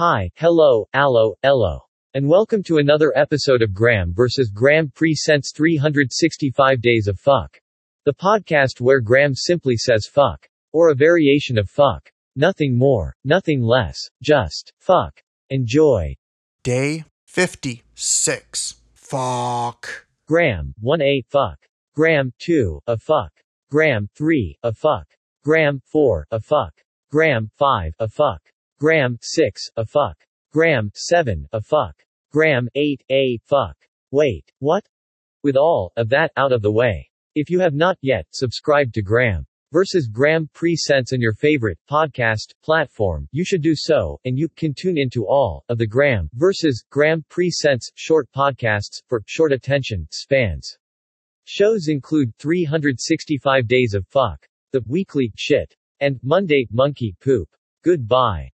Hi, hello, allo, ello. And welcome to another episode of Graeme vs. Graeme Presents 365 Days of Fuck. The podcast where Graeme simply says fuck. Or a variation of fuck. Nothing more, nothing less, just fuck. Enjoy. Day 56. Fuck. Graeme, 1a, fuck. Graeme, 2, a fuck. Graeme, 3, a fuck. Graeme, 4, a fuck. Graeme, 5, a fuck. Graeme, 6, a fuck. Graeme, 7, a fuck. Graeme, 8, a fuck. Wait, what? With all of that out of the way. If you have not yet subscribed to Graeme versus Graeme Presents in your favorite podcast platform, you should do so, and you can tune into all of the Graeme versus Graeme Presents short podcasts for short attention spans. Shows include 365 Days of Fuck, The Weekly Shit, and Monday Monkey Poop. Goodbye.